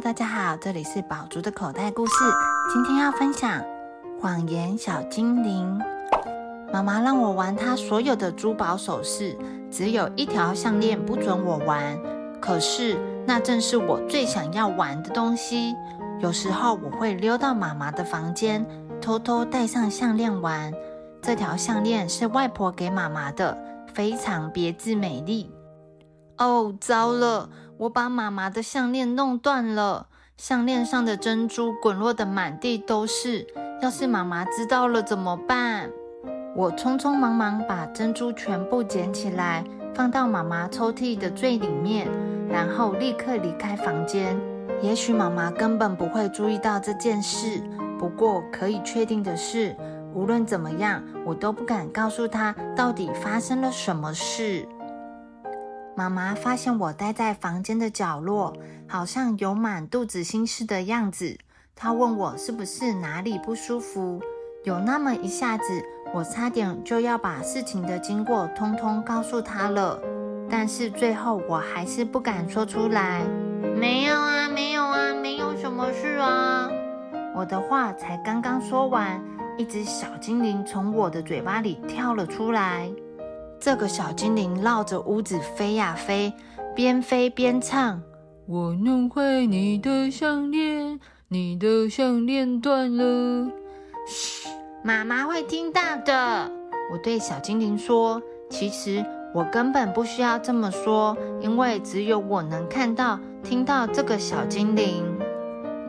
大家好，这里是宝珠的口袋故事。今天要分享谎言小精灵。妈妈让我玩她所有的珠宝首饰，只有一条项链不准我玩。可是那正是我最想要玩的东西。有时候我会溜到妈妈的房间，偷偷戴上项链玩。这条项链是外婆给妈妈的，非常别致美丽。哦，糟了！我把妈妈的项链弄断了，项链上的珍珠滚落的满地都是。要是妈妈知道了怎么办？我匆匆忙忙把珍珠全部捡起来，放到妈妈抽屉的最里面，然后立刻离开房间。也许妈妈根本不会注意到这件事，不过可以确定的是，无论怎么样，我都不敢告诉她到底发生了什么事。妈妈发现我待在房间的角落，好像有满肚子心事的样子。她问我是不是哪里不舒服。有那么一下子，我差点就要把事情的经过通通告诉她了。但是最后我还是不敢说出来。没有啊，没有啊，没有什么事啊。我的话才刚刚说完，一只小精灵从我的嘴巴里跳了出来。这个小精灵绕着屋子飞呀飞，边飞边唱：“我弄坏你的项链，你的项链断了。”嘘，妈妈会听到的。我对小精灵说：“其实我根本不需要这么说，因为只有我能看到、听到这个小精灵。”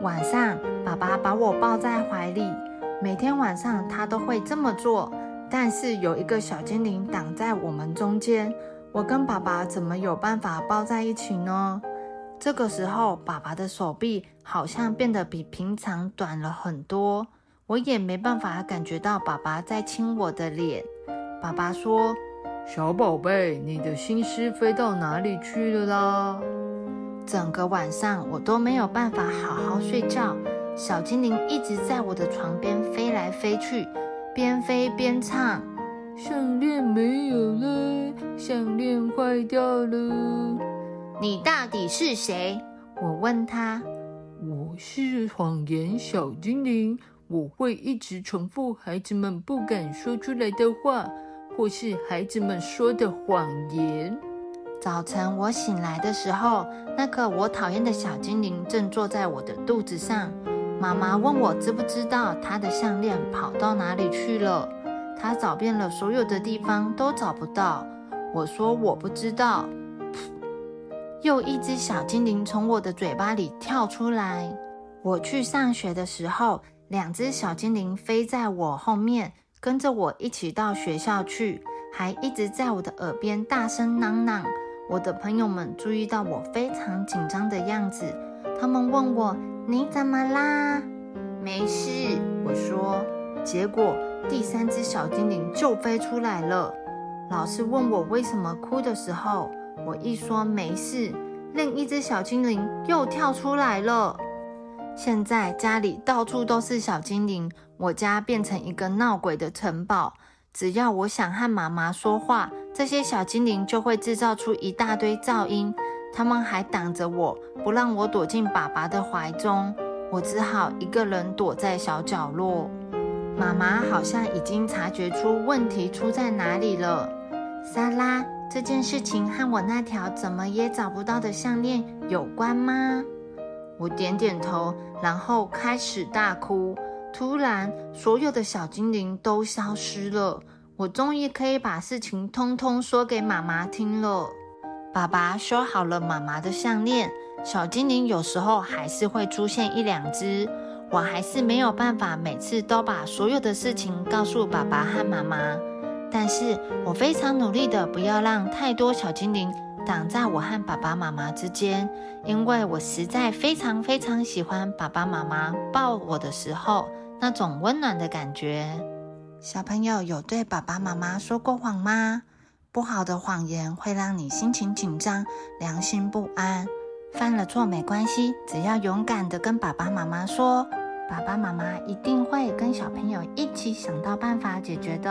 晚上，爸爸把我抱在怀里，每天晚上他都会这么做。但是有一个小精灵挡在我们中间，我跟爸爸怎么有办法抱在一起呢？这个时候，爸爸的手臂好像变得比平常短了很多，我也没办法感觉到爸爸在亲我的脸。爸爸说：“小宝贝，你的心思飞到哪里去了啦？”整个晚上我都没有办法好好睡觉，小精灵一直在我的床边飞来飞去。边飞边唱，项链没有了，项链坏掉了。你到底是谁？我问他。我是谎言小精灵，我会一直重复孩子们不敢说出来的话，或是孩子们说的谎言。早晨我醒来的时候，那个我讨厌的小精灵正坐在我的肚子上。妈妈问我知不知道她的项链跑到哪里去了？她找遍了所有的地方都找不到。我说我不知道。又一只小精灵从我的嘴巴里跳出来。我去上学的时候，两只小精灵飞在我后面，跟着我一起到学校去，还一直在我的耳边大声嚷嚷。我的朋友们注意到我非常紧张的样子，他们问我。你怎么啦？没事，我说。结果第三只小精灵就飞出来了。老师问我为什么哭的时候，我一说没事，另一只小精灵又跳出来了。现在家里到处都是小精灵，我家变成一个闹鬼的城堡。只要我想和妈妈说话，这些小精灵就会制造出一大堆噪音。他们还挡着我，不让我躲进爸爸的怀中。我只好一个人躲在小角落。妈妈好像已经察觉出问题出在哪里了。莎拉，这件事情和我那条怎么也找不到的项链有关吗？我点点头，然后开始大哭。突然，所有的小精灵都消失了。我终于可以把事情通通说给妈妈听了。爸爸修好了妈妈的项链，小精灵有时候还是会出现一两只，我还是没有办法每次都把所有的事情告诉爸爸和妈妈。但是我非常努力的不要让太多小精灵挡在我和爸爸妈妈之间，因为我实在非常非常喜欢爸爸妈妈抱我的时候那种温暖的感觉。小朋友有对爸爸妈妈说过谎吗？不好的谎言会让你心情紧张、良心不安。犯了错没关系，只要勇敢的跟爸爸妈妈说，爸爸妈妈一定会跟小朋友一起想到办法解决的。